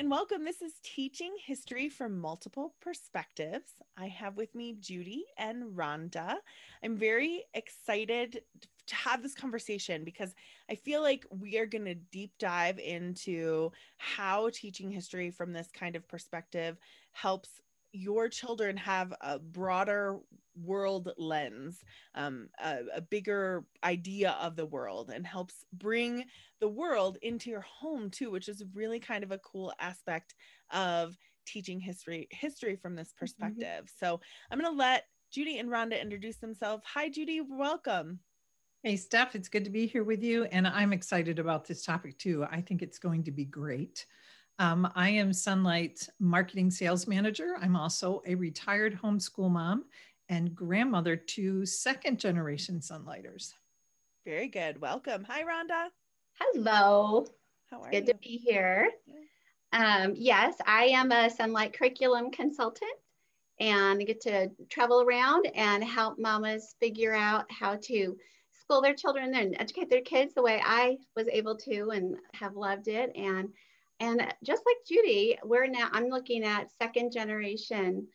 And welcome. This is Teaching History from Multiple Perspectives. I have with me Judy and Rhonda. I'm very excited to have this conversation because I feel like we are going to deep dive into how teaching history from this kind of perspective helps your children have a broader world lens, um, a, a, bigger idea of the world, and helps bring the world into your home too, which is really kind of a cool aspect of teaching history history from this mm-hmm. perspective. Mm-hmm. So I'm going to let Judy and Rhonda introduce themselves. Hi, Judy. Welcome. Hey, Steph. It's good to be here with you, and I'm excited about this topic too. I think it's going to be great. Um, I am Sonlight Marketing Sales Manager. I'm also a retired homeschool mom and grandmother to second generation Sonlighters. Very good. Welcome. Hi, Rhonda. Hello. How are you? Good you? to be here. Um, yes, I am a Sonlight curriculum consultant and I get to travel around and help mamas figure out how to school their children and educate their kids the way I was able to and have loved it. And and just like Judy, we're now, I'm looking at second generation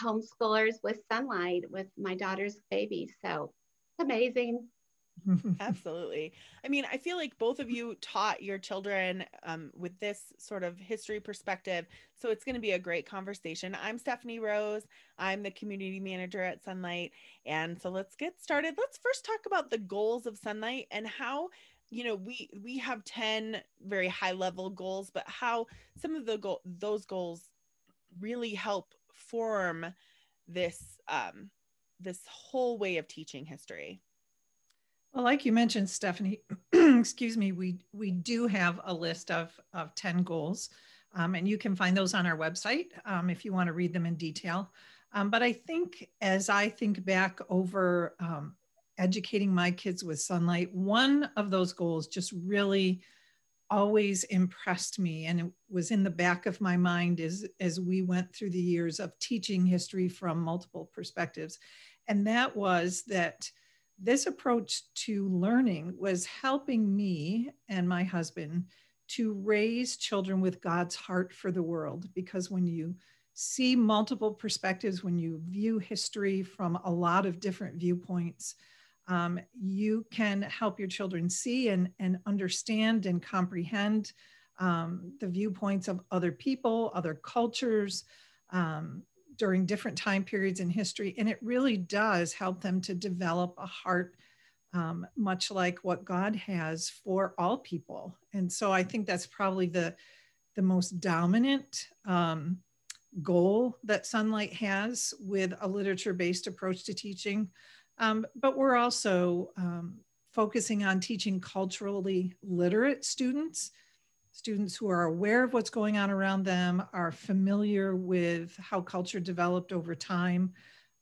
homeschoolers with sonlight with my daughter's baby. So it's amazing. Absolutely. I mean, I feel like both of you taught your children um, with this sort of history perspective. So it's going to be a great conversation. I'm Stephanie Rose. I'm the community manager at Sonlight. And so let's get started. Let's first talk about the goals of Sonlight and how you know we we have 10 very high level goals but how some of the goal those goals really help form this um this whole way of teaching history. Well like you mentioned stephanie excuse me we we do have a list of of 10 goals um, and you can find those on our website um, if you want to read them in detail. Um, but i think as i think back over um, educating my kids with sonlight, one of those goals just really always impressed me and it was in the back of my mind as as we went through the years of teaching history from multiple perspectives. And that was that this approach to learning was helping me and my husband to raise children with God's heart for the world because when you see multiple perspectives when you view history from a lot of different viewpoints um, you can help your children see and, and understand and comprehend um, the viewpoints of other people, other cultures um, during different time periods in history. And it really does help them to develop a heart, um, much like what God has for all people. And so I think that's probably the, the most dominant um, goal that Sonlight has with a literature based approach to teaching. Um, but we're also um, focusing on teaching culturally literate students, students who are aware of what's going on around them, are familiar with how culture developed over time.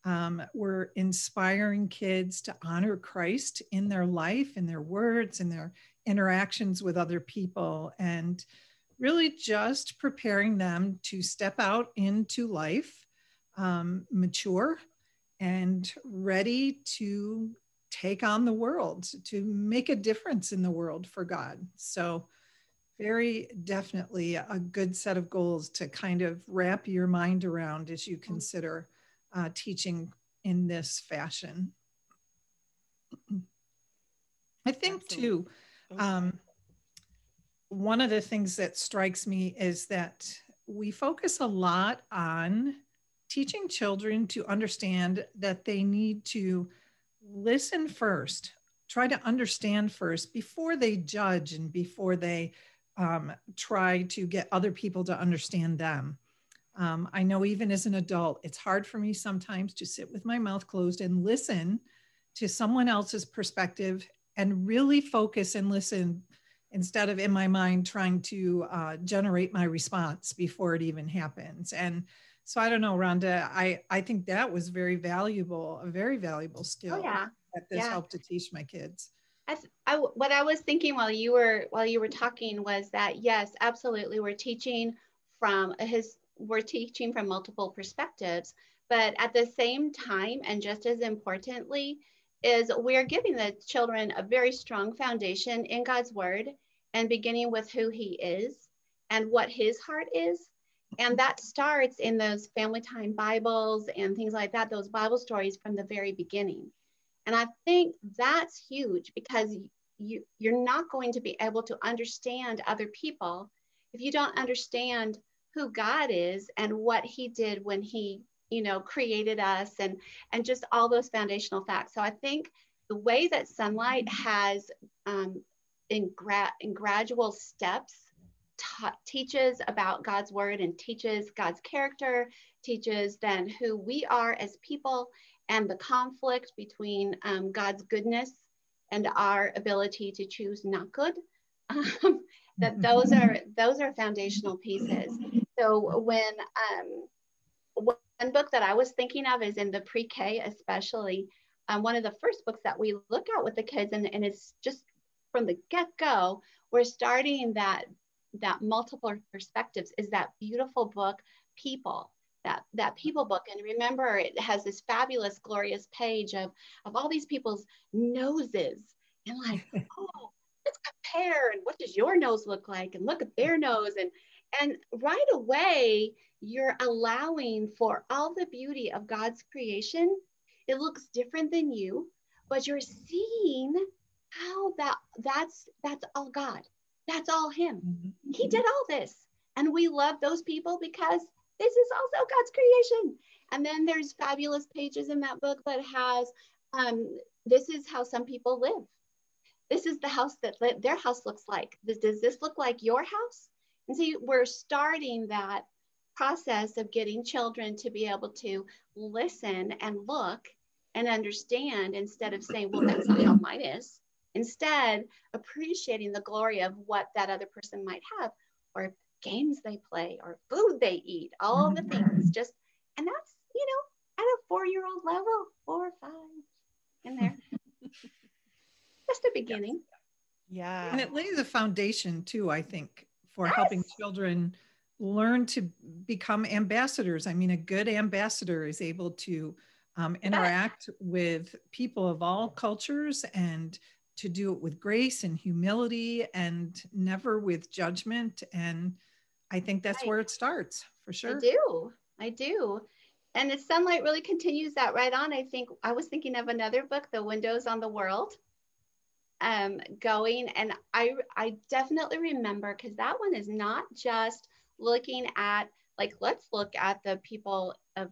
Um, we're inspiring kids to honor Christ in their life, in their words, in their interactions with other people, and really just preparing them to step out into life, um, mature, and ready to take on the world, to make a difference in the world for God. So, very definitely a good set of goals to kind of wrap your mind around as you consider uh, teaching in this fashion. I think, Absolutely. too, um, one of the things that strikes me is that we focus a lot on teaching children to understand that they need to listen first, try to understand first before they judge and before they um, try to get other people to understand them. Um, I know even as an adult, it's hard for me sometimes to sit with my mouth closed and listen to someone else's perspective and really focus and listen instead of in my mind trying to uh, generate my response before it even happens. And so I don't know, Rhonda, I, I think that was very valuable, a very valuable skill oh, yeah. that this yeah. helped to teach my kids. I, I, what I was thinking while you were while you were talking was that yes, absolutely, we're teaching from his we're teaching from multiple perspectives, but at the same time, and just as importantly, is we're giving the children a very strong foundation in God's word and beginning with who he is and what his heart is. And that starts in those family time Bibles and things like that, those Bible stories from the very beginning. And I think that's huge because you, you're not going to be able to understand other people if you don't understand who God is and what he did when he you know created us and and just all those foundational facts so i think the way that sonlight has um, in, gra- in gradual steps ta- teaches about god's word and teaches god's character teaches then who we are as people and the conflict between um, god's goodness and our ability to choose not good. Um, that those are those are foundational pieces. So when um, one book that I was thinking of is in the pre-K, especially um, one of the first books that we look at with the kids, and, and it's just from the get-go, we're starting that that multiple perspectives is that beautiful book, People. That, that people book and remember it has this fabulous glorious page of of all these people's noses and like oh let's compare and what does your nose look like and look at their nose and and right away you're allowing for all the beauty of God's creation. It looks different than you, but you're seeing how that that's that's all God. That's all him. Mm-hmm. He did all this. And we love those people because this is also God's creation. And then there's fabulous pages in that book that has um, this is how some people live. This is the house that their house looks like. Does, does this look like your house? And see, we're starting that process of getting children to be able to listen and look and understand instead of saying, well, that's not how mine is. Instead, appreciating the glory of what that other person might have, or games they play, or food they eat, all the things. Just, and that's, you know, at a four year old level, four or five in there. Just a beginning. Yeah. And it lays a foundation too, I think, for yes. helping children learn to become ambassadors. I mean, a good ambassador is able to um, interact yes. with people of all cultures and to do it with grace and humility and never with judgment. And I think that's right. where it starts for sure. I do. I do. And the sonlight really continues that right on. I think I was thinking of another book, The Windows on the World, um, going. And I, I definitely remember because that one is not just looking at like let's look at the people of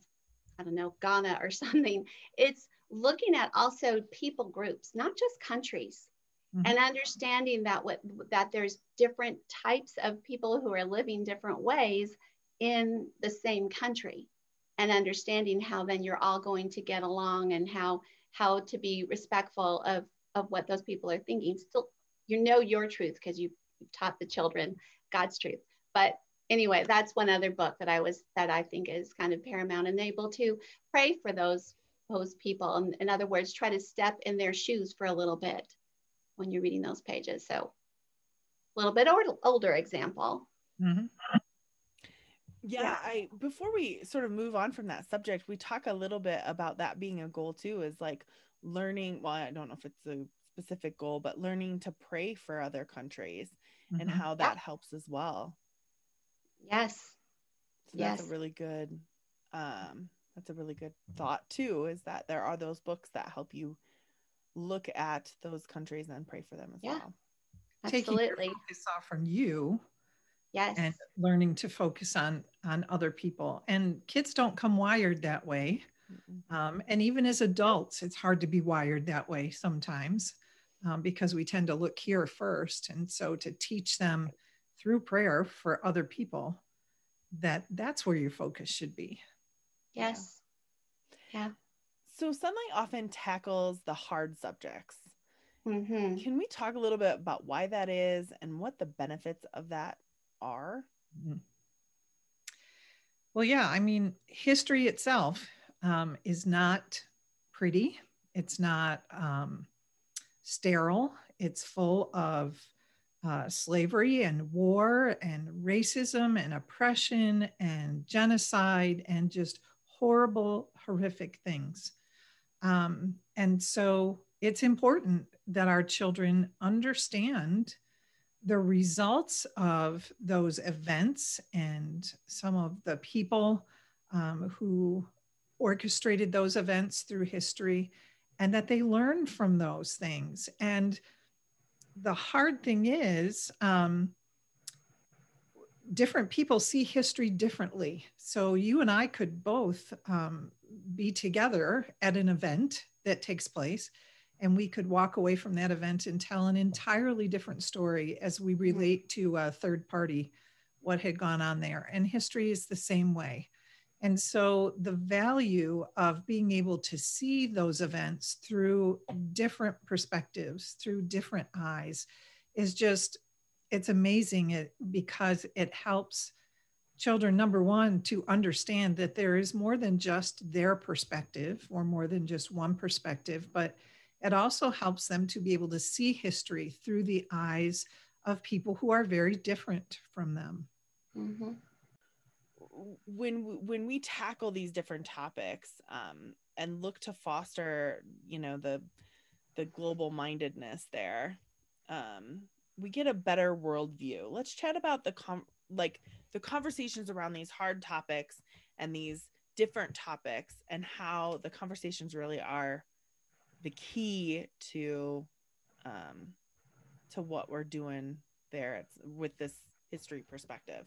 I don't know Ghana or something. It's looking at also people groups, not just countries. Mm-hmm. And understanding that what that there's different types of people who are living different ways in the same country and understanding how then you're all going to get along and how how to be respectful of of what those people are thinking still you know your truth because you taught the children god's truth but anyway, that's one other book that I was that I think is kind of paramount and able to pray for those those people. And in other words, try to step in their shoes for a little bit when you're reading those pages. So a little bit older, older example. Mm-hmm. Yeah, yeah, I before we sort of move on from that subject, we talk a little bit about that being a goal too, is like learning. Well, I don't know if it's a specific goal, but learning to pray for other countries mm-hmm. and how that yeah. helps as well. Yes. So yes. that's a really good um that's a really good thought too is that there are those books that help you look at those countries and pray for them as yeah. well. Absolutely. Taking focus off from you. Yes. And learning to focus on on other people. And kids don't come wired that way. Um, and even as adults, it's hard to be wired that way sometimes um, because we tend to look here first. And so to teach them through prayer for other people that that's where your focus should be yes yeah, so sonlight often tackles the hard subjects Mm-hmm. Can we talk a little bit about why that is and what the benefits of that are? Mm-hmm. Well, yeah, I mean, history itself um, is not pretty, it's not um, sterile, it's full of uh, slavery and war and racism and oppression and genocide and just horrible, horrific things. Um, and so it's important that our children understand the results of those events and some of the people um, who orchestrated those events through history and that they learn from those things. And the hard thing is, um, different people see history differently. So you and I could both um, be together at an event that takes place and we could walk away from that event and tell an entirely different story as we relate to a third party what had gone on there. And history is the same way. And so the value of being able to see those events through different perspectives through different eyes is just it's amazing it, because it helps children number one to understand that there is more than just their perspective or more than just one perspective but it also helps them to be able to see history through the eyes of people who are very different from them. Mm-hmm. When when we tackle these different topics um, and look to foster, you know, the the global mindedness there, um, we get a better worldview. Let's chat about the com- like the conversations around these hard topics and these different topics and how the conversations really are the key to um to what we're doing there with this history perspective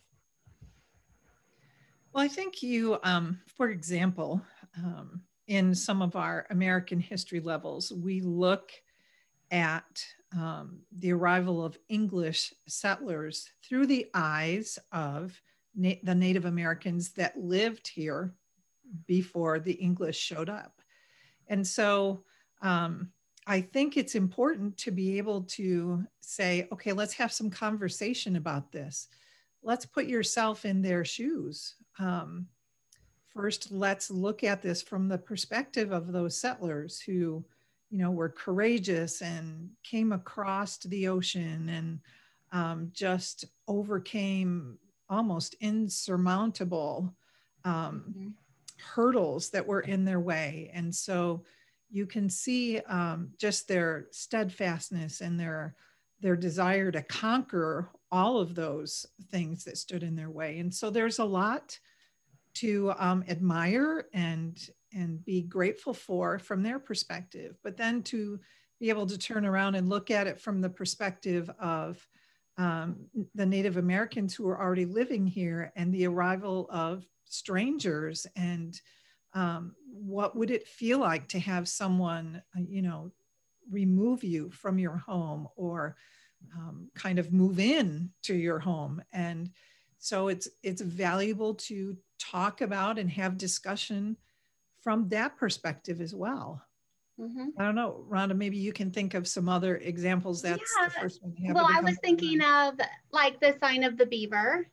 well i think you um for example um in some of our american history levels we look at um, the arrival of english settlers through the eyes of na- the native americans that lived here before the english showed up and so um, I think it's important to be able to say, okay, let's have some conversation about this. Let's put yourself in their shoes. Um, first, let's look at this from the perspective of those settlers who, you know, were courageous and came across the ocean and um, just overcame almost insurmountable um, mm-hmm. hurdles that were in their way. And so, you can see um, just their steadfastness and their their desire to conquer all of those things that stood in their way and so there's a lot to um, admire and and be grateful for from their perspective but then to be able to turn around and look at it from the perspective of um, the native americans who are already living here and the arrival of strangers and um, what would it feel like to have someone uh, you know remove you from your home or um, kind of move in to your home. And so it's it's valuable to talk about and have discussion from that perspective as well mm-hmm. i don't know rhonda maybe you can think of some other examples that's yeah. the first one well i was thinking of like the sign of the beaver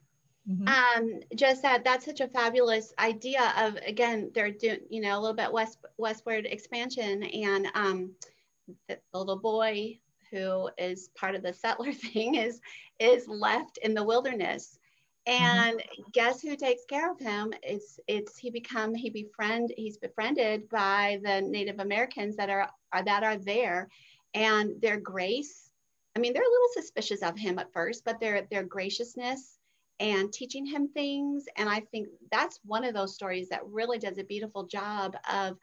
Mm-hmm. Um, just that that's such a fabulous idea of again they're doing you know a little bit west westward expansion and um, the, the little boy who is part of the settler thing is is left in the wilderness. And mm-hmm. guess who takes care of him it's it's he become he befriend he's befriended by the native americans that are, are that are there and their grace i mean they're a little suspicious of him at first but their their graciousness and teaching him things. And I think that's one of those stories that really does a beautiful job of,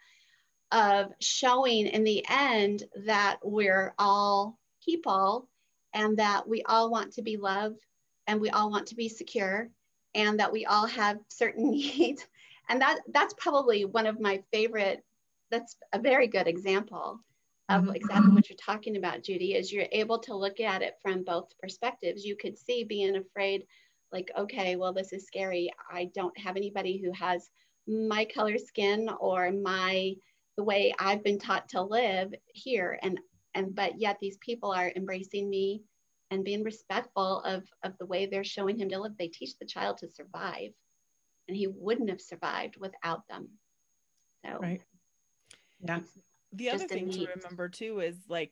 of showing in the end that we're all people and that we all want to be loved and we all want to be secure and that we all have certain needs. And that that's probably one of my favorite, that's a very good example of mm-hmm. exactly what you're talking about, Judy, is you're able to look at it from both perspectives. You could see being afraid like, okay, well, this is scary. I don't have anybody who has my color skin or my the way I've been taught to live here. And and but yet these people are embracing me and being respectful of of the way they're showing him to live they teach the child to survive. And he wouldn't have survived without them. So right. Yeah. the other thing to remember too is like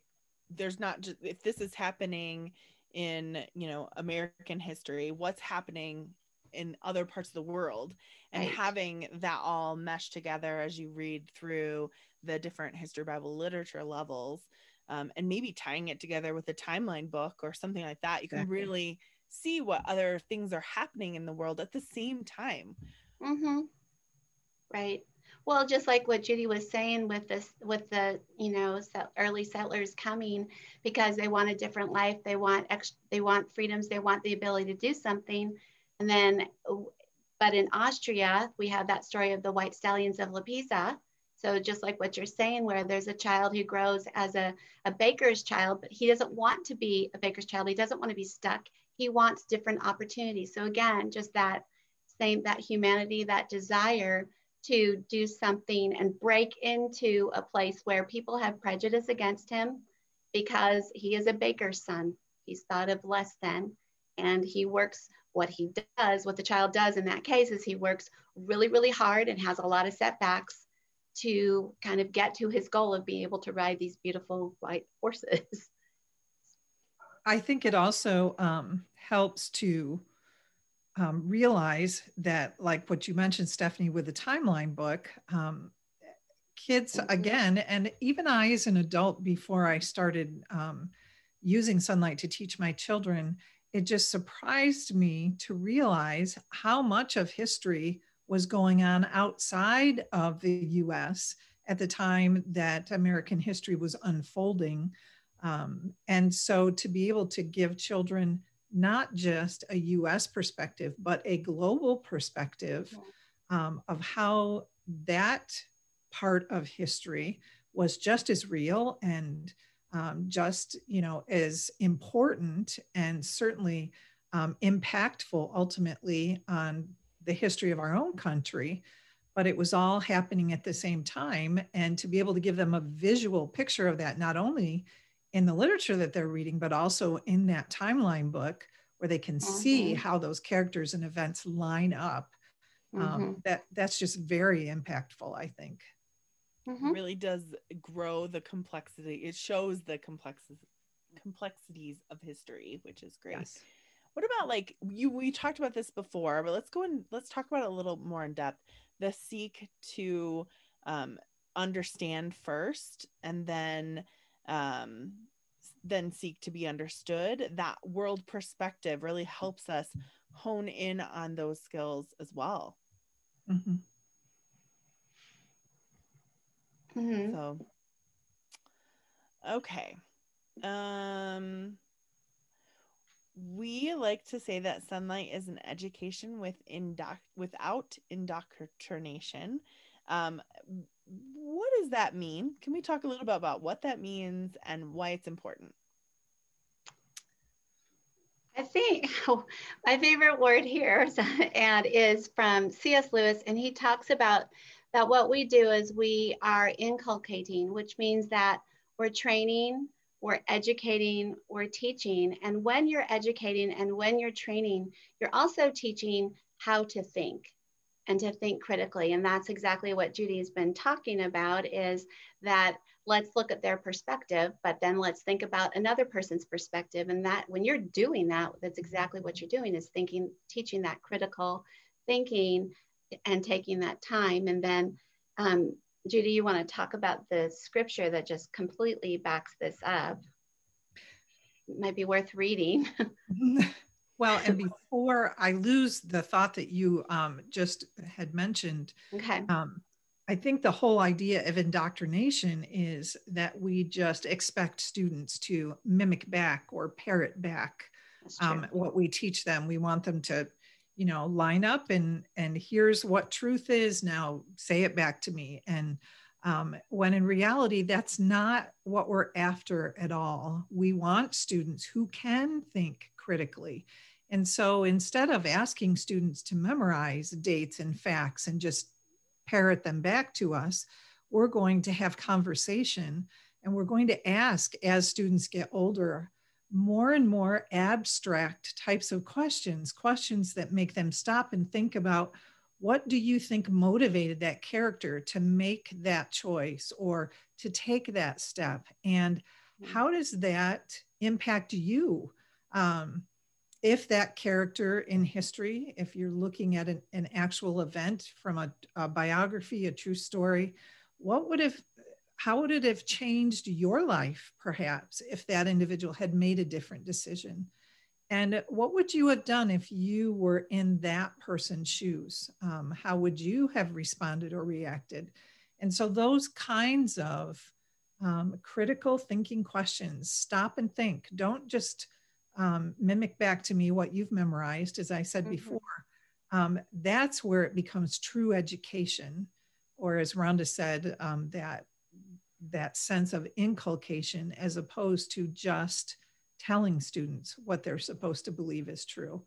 there's not just if this is happening in you know american history what's happening in other parts of the world? And right. having that all mesh together as you read through the different history bible literature levels um, and maybe tying it together with a timeline book or something like that you can exactly. really see what other things are happening in the world at the same time mm-hmm. right well just like what judy was saying with this with the you know early settlers coming because they want a different life they want ex- they want freedoms they want the ability to do something and then but in austria we have that story of the white stallions of Lipizza so just like what you're saying, where there's a child who grows as a, a baker's child, but he doesn't want to be a baker's child. He doesn't want to be stuck. He wants different opportunities. So again, just that same, that humanity, that desire to do something and break into a place where people have prejudice against him because he is a baker's son. He's thought of less than, and he works what he does, what the child does in that case is he works really, really hard and has a lot of setbacks to kind of get to his goal of being able to ride these beautiful white horses. I think it also um, helps to um, realize that, like what you mentioned, Stephanie, with the timeline book, um, kids mm-hmm. again, and even I as an adult before I started um, using sonlight to teach my children, it just surprised me to realize how much of history was going on outside of the US at the time that American history was unfolding. Um, and so to be able to give children not just a US perspective, but a global perspective um, of how that part of history was just as real and um, just you know as important and certainly um, impactful ultimately on the history of our own country, but it was all happening at the same time. And to be able to give them a visual picture of that, not only in the literature that they're reading, but also in that timeline book where they can mm-hmm. see how those characters and events line up. Um, mm-hmm. That that's just very impactful, I think. Mm-hmm. really does grow the complexity. It shows the complexities complexities of history, which is great. Yes. What about like you? We talked about this before, but let's go and let's talk about it a little more in depth. The seek to um, understand first, and then um, then seek to be understood. That world perspective really helps us hone in on those skills as well. Mm-hmm. Mm-hmm. So, okay. Um, we like to say that sonlight is an education with indoc- without indoctrination. Um, what does that mean? Can we talk a little bit about what that means and why it's important? I think my favorite word here and is from C.S. Lewis, and he talks about that what we do is we are inculcating, which means that we're training we're educating, we're teaching. And when you're educating and when you're training, you're also teaching how to think and to think critically. And that's exactly what Judy's been talking about is that let's look at their perspective, but then let's think about another person's perspective. And that when you're doing that, that's exactly what you're doing is thinking, teaching that critical thinking and taking that time. And then um, Judy, you want to talk about the scripture that just completely backs this up? It might be worth reading. well, and before I lose the thought that you um, just had mentioned, okay. Um, I think the whole idea of indoctrination is that we just expect students to mimic back or parrot back um, what we teach them. We want them to you know line up and and here's what truth is now say it back to me. And um, when in reality that's not what we're after at all. We want students who can think critically. And so instead of asking students to memorize dates and facts and just parrot them back to us we're going to have conversation And we're going to ask as students get older more and more abstract types of questions, questions that make them stop and think about what do you think motivated that character to make that choice or to take that step? And hmm. how does that impact you? Um, if that character in history, if you're looking at an, an actual event from a, a biography, a true story, what would have how would it have changed your life perhaps if that individual had made a different decision? And what would you have done if you were in that person's shoes? Um, how would you have responded or reacted? And so those kinds of um, critical thinking questions stop and think. Don't just um, mimic back to me what you've memorized as i said mm-hmm. before. Um, that's where it becomes true education or as rhonda said um, that that sense of inculcation as opposed to just telling students what they're supposed to believe is true.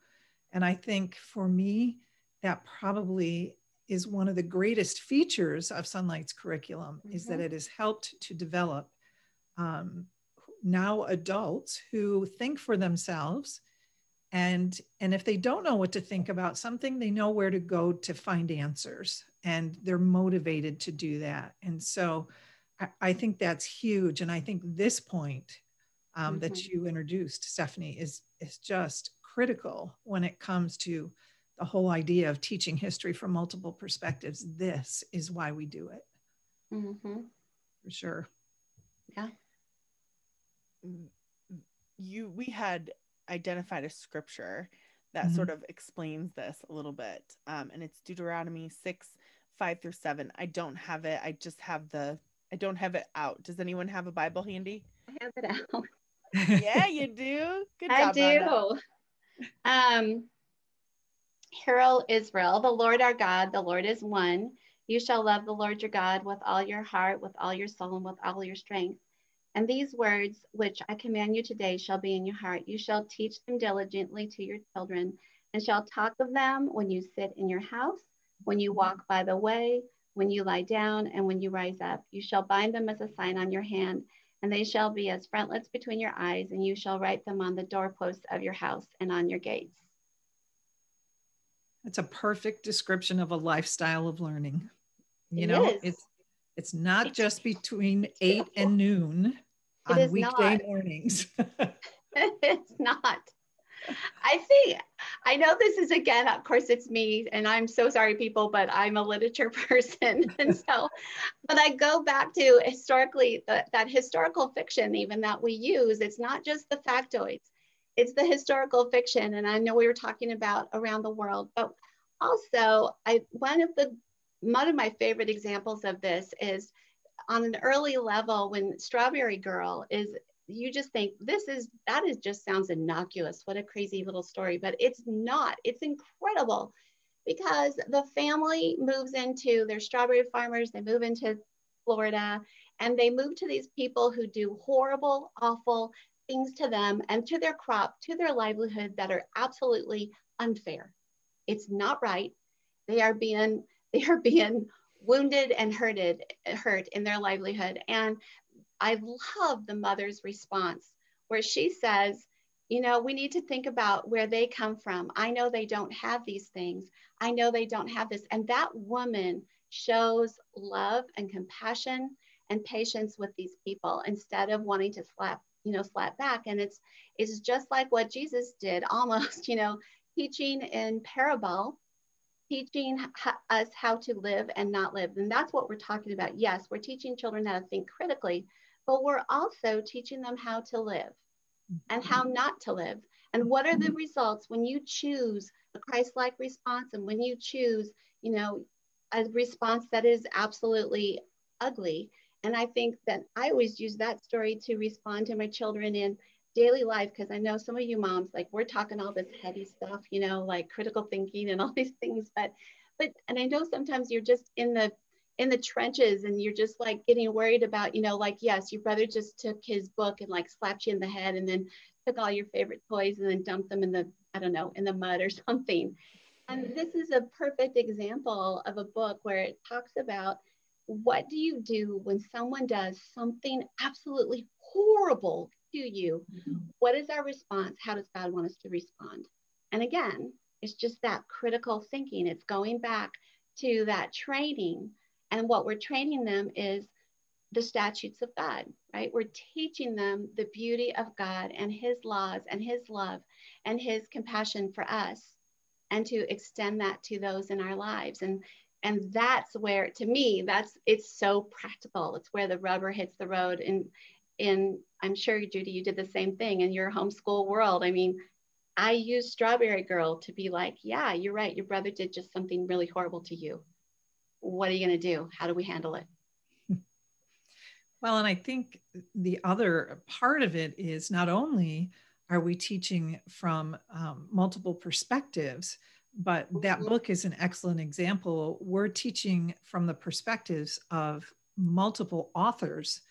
And I think for me, that probably is one of the greatest features of Sonlight's curriculum mm-hmm. is that mm-hmm. it has helped to develop um, now adults who think for themselves and and if they don't know what to think about something they know where to go to find answers and they're motivated to do that and so I, think that's huge. And I think this point um, mm-hmm. that you introduced, Stephanie, is, is just critical when it comes to the whole idea of teaching history from multiple perspectives. This is why we do it. Mm-hmm. For sure. Yeah. You, we had identified a scripture that mm-hmm. sort of explains this a little bit. Um, and it's Deuteronomy 6, 5 through 7. I don't have it. I just have the I don't have it out. Does anyone have a Bible handy? I have it out. yeah, you do. Good job. I do. Um, Hear, Israel, the Lord our God, the Lord is one. You shall love the Lord your God with all your heart, with all your soul, and with all your strength. And these words which I command you today shall be in your heart. You shall teach them diligently to your children, and shall talk of them when you sit in your house, when you walk by the way when you lie down and when you rise up. You shall bind them as a sign on your hand, and they shall be as frontlets between your eyes, and you shall write them on the doorposts of your house and on your gates. It's a perfect description of a lifestyle of learning. You it know, is. it's it's not just between eight and noon on weekday not. mornings. it's not. I see. I know this is again, of course, it's me, and I'm so sorry, people, but I'm a literature person. and so, but I go back to historically the, that historical fiction, even that we use, it's not just the factoids, it's the historical fiction. And I know we were talking about around the world, but also, I one of the one of my favorite examples of this is on an early level when Strawberry Girl is you just think this is that is just sounds innocuous. What a crazy little story but it's not. It's incredible because the family moves into they're strawberry farmers they move into florida and they move to these people who do horrible awful things to them and to their crop to their livelihood that are absolutely unfair. It's not right. They are being they are being wounded and hurted hurt in their livelihood. And I love the mother's response where she says, you know, we need to think about where they come from. I know they don't have these things. I know they don't have this. And that woman shows love and compassion and patience with these people instead of wanting to slap, you know, slap back. And it's it's just like what Jesus did, almost, you know, teaching in parable, teaching us how to live and not live. And that's what we're talking about. Yes, we're teaching children how to think critically, but we're also teaching them how to live and how mm-hmm. not to live. And what are the results when you choose a Christ like response and when you choose, you know, a response that is absolutely ugly. And I think that I always use that story to respond to my children in daily life because I know some of you moms, like we're talking all this heavy stuff, you know, like critical thinking and all these things. But, but, and I know sometimes you're just in the in the trenches and you're just like getting worried about, you know, like, yes, your brother just took his book and like slapped you in the head and then took all your favorite toys and then dumped them in the, I don't know, in the mud or something. And this is a perfect example of a book where it talks about what do you do when someone does something absolutely horrible to you? Mm-hmm. What is our response? How does God want us to respond? And again, it's just that critical thinking. It's going back to that training. And what we're training them is the statutes of God, right? We're teaching them the beauty of God and His laws and His love and His compassion for us and to extend that to those in our lives. And and that's where to me that's it's so practical. It's where the rubber hits the road. And in i'm sure judy you did the same thing in your homeschool world. I mean i use strawberry girl to be like yeah you're right. Your brother did just something really horrible to you what are you going to do how do we handle it well and i think the other part of it is not only are we teaching from um, multiple perspectives but that mm-hmm. book is an excellent example. We're teaching from the perspectives of multiple authors.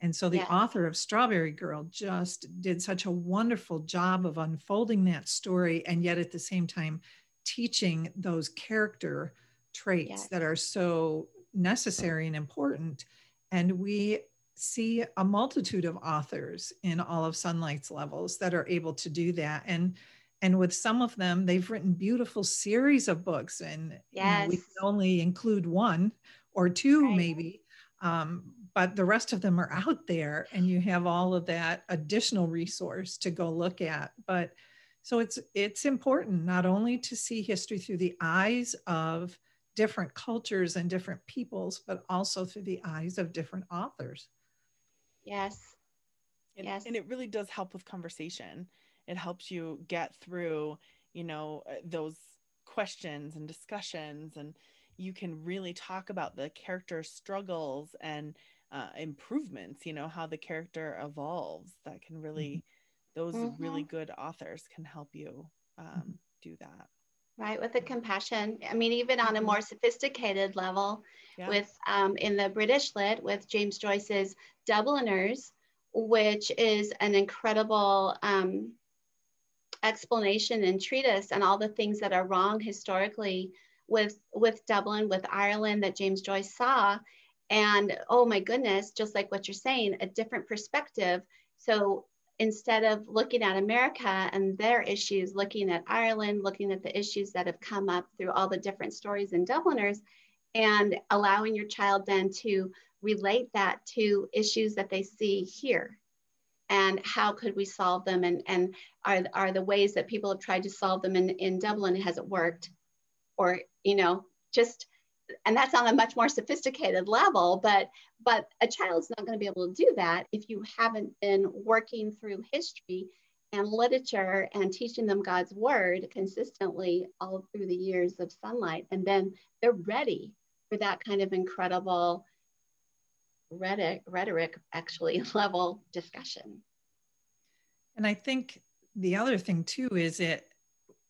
And so the yes. author of Strawberry Girl just did such a wonderful job of unfolding that story and yet at the same time teaching those character traits yes. that are so necessary and important. And we see a multitude of authors in all of Sonlight's levels that are able to do that. And and with some of them they've written beautiful series of books and yes. you know, we can only include one or two right. maybe um, but the rest of them are out there and you have all of that additional resource to go look at but so it's it's important not only to see history through the eyes of different cultures and different peoples but also through the eyes of different authors. Yes. And, yes. and it really does help with conversation. It helps you get through you know uh, those questions and discussions and you can really talk about the character struggles and uh, improvements you know how the character evolves that can really mm-hmm. those mm-hmm. really good authors can help you um, do that right with the compassion i mean even on a mm-hmm. more sophisticated level yeah. with um, in the british lit with james joyce's dubliners which is an incredible um, explanation and treatise and all the things that are wrong historically with with Dublin, with Ireland that James Joyce saw. And oh my goodness, just like what you're saying, a different perspective. So instead of looking at America and their issues, looking at Ireland, looking at the issues that have come up through all the different stories in Dubliners, and allowing your child then to relate that to issues that they see here and how could we solve them and, and are, are the ways that people have tried to solve them in, in Dublin, has it worked? Or, you know, just, and that's on a much more sophisticated level, but, but a child's not gonna be able to do that if you haven't been working through history and literature and teaching them God's word consistently all through the years of sonlight And then they're ready for that kind of incredible rhetoric, rhetoric actually level discussion. And I think the other thing too is it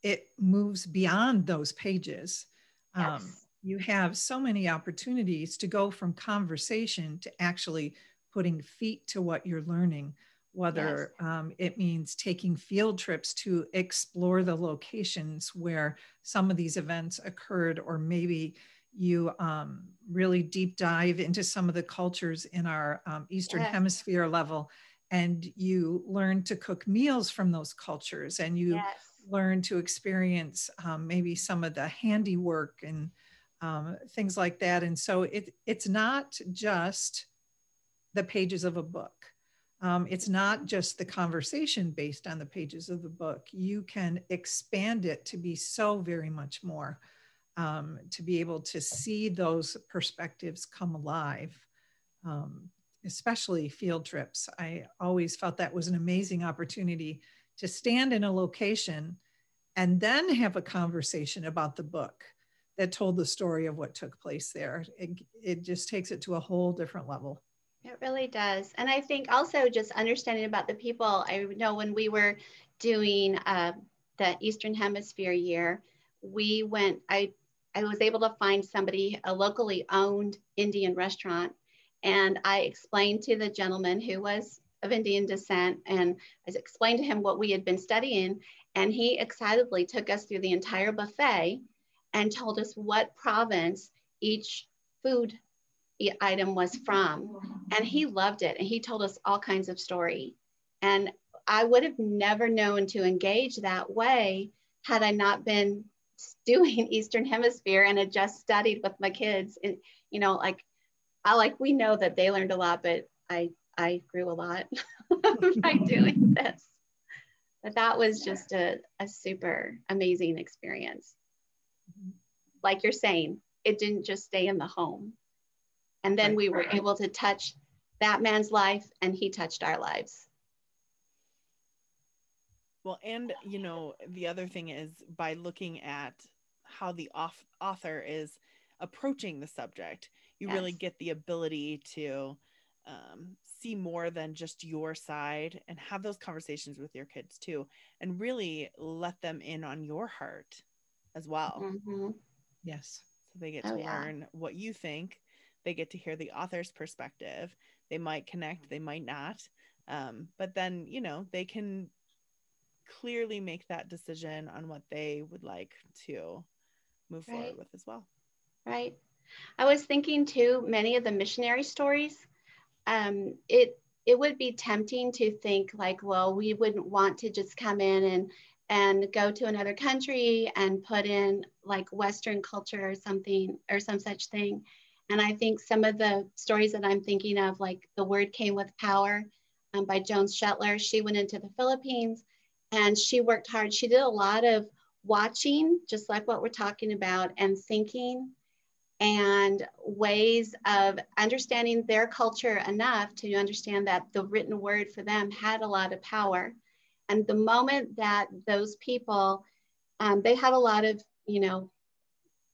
it moves beyond those pages. Um, yes. Um, you have so many opportunities to go from conversation to actually putting feet to what you're learning whether yes. um, it means taking field trips to explore the locations where some of these events occurred or maybe you um, really deep dive into some of the cultures in our um, Eastern yes. Hemisphere level, and you learn to cook meals from those cultures, and you yes. learn to experience um, maybe some of the handiwork and um, things like that. And so it, it's not just the pages of a book. Um, it's not just the conversation based on the pages of the book. You can expand it to be so very much more um, to be able to see those perspectives come alive, um, especially field trips. I always felt that was an amazing opportunity to stand in a location and then have a conversation about the book that told the story of what took place there. It, it just takes it to a whole different level. It really does. And I think also just understanding about the people, I know when we were doing uh, the Eastern Hemisphere year, we went, I I was able to find somebody, a locally owned Indian restaurant. And I explained to the gentleman who was of Indian descent and I explained to him what we had been studying. And he excitedly took us through the entire buffet and told us what province each food item was from. And he loved it. And he told us all kinds of story. And I would have never known to engage that way had I not been doing Eastern Hemisphere and had just studied with my kids. And, you know, like, I like, we know that they learned a lot, but I, I grew a lot by doing this. But that was just a, a super amazing experience. Like you're saying, it didn't just stay in the home. And then we were able to touch that man's life and he touched our lives. Well, and you know, the other thing is by looking at how the off- author is approaching the subject, you yes. really get the ability to um, see more than just your side and have those conversations with your kids too, and really let them in on your heart as well. Mm-hmm. Yes. So they get to oh, learn yeah. what you think. They get to hear the author's perspective. They might connect, they might not. Um, but then, you know, they can clearly make that decision on what they would like to move right. forward with as well. Right. I was thinking too, many of the missionary stories, um, it it would be tempting to think like, well, we wouldn't want to just come in and and go to another country and put in like Western culture or something or some such thing. And I think some of the stories that I'm thinking of, like The Word Came with Power um, by Joanne Shetler, she went into the Philippines and she worked hard. She did a lot of watching, just like what we're talking about, and thinking and ways of understanding their culture enough to understand that the written word for them had a lot of power. And the moment that those people, um, they had a lot of, you know,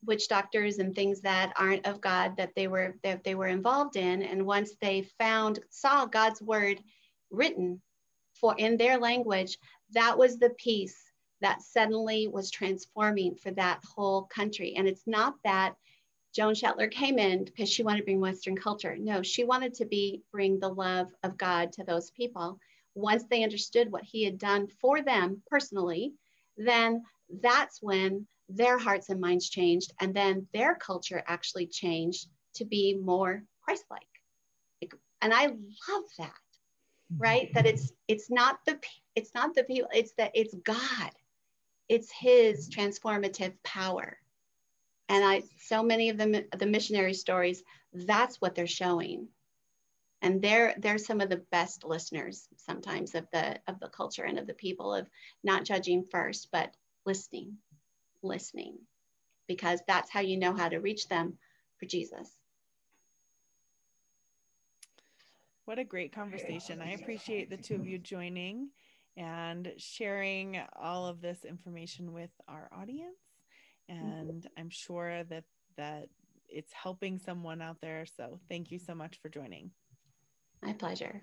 witch doctors and things that aren't of God that they were that they were involved in. And once they found saw God's word written for in their language, that was the piece that suddenly was transforming for that whole country. And it's not that Joan Shetler came in because she wanted to bring Western culture. No, she wanted to be bring the love of God to those people. Once they understood what he had done for them personally, then that's when their hearts and minds changed. And then their culture actually changed to be more Christ-like. And I love that right that it's it's not the it's not the people it's that it's god it's his transformative power and i so many of the the missionary stories that's what they're showing and they're they're some of the best listeners sometimes of the of the culture and of the people of not judging first but listening listening because that's how you know how to reach them for jesus What a great conversation. I appreciate the two of you joining and sharing all of this information with our audience. And I'm sure that that it's helping someone out there. So thank you so much for joining. My pleasure.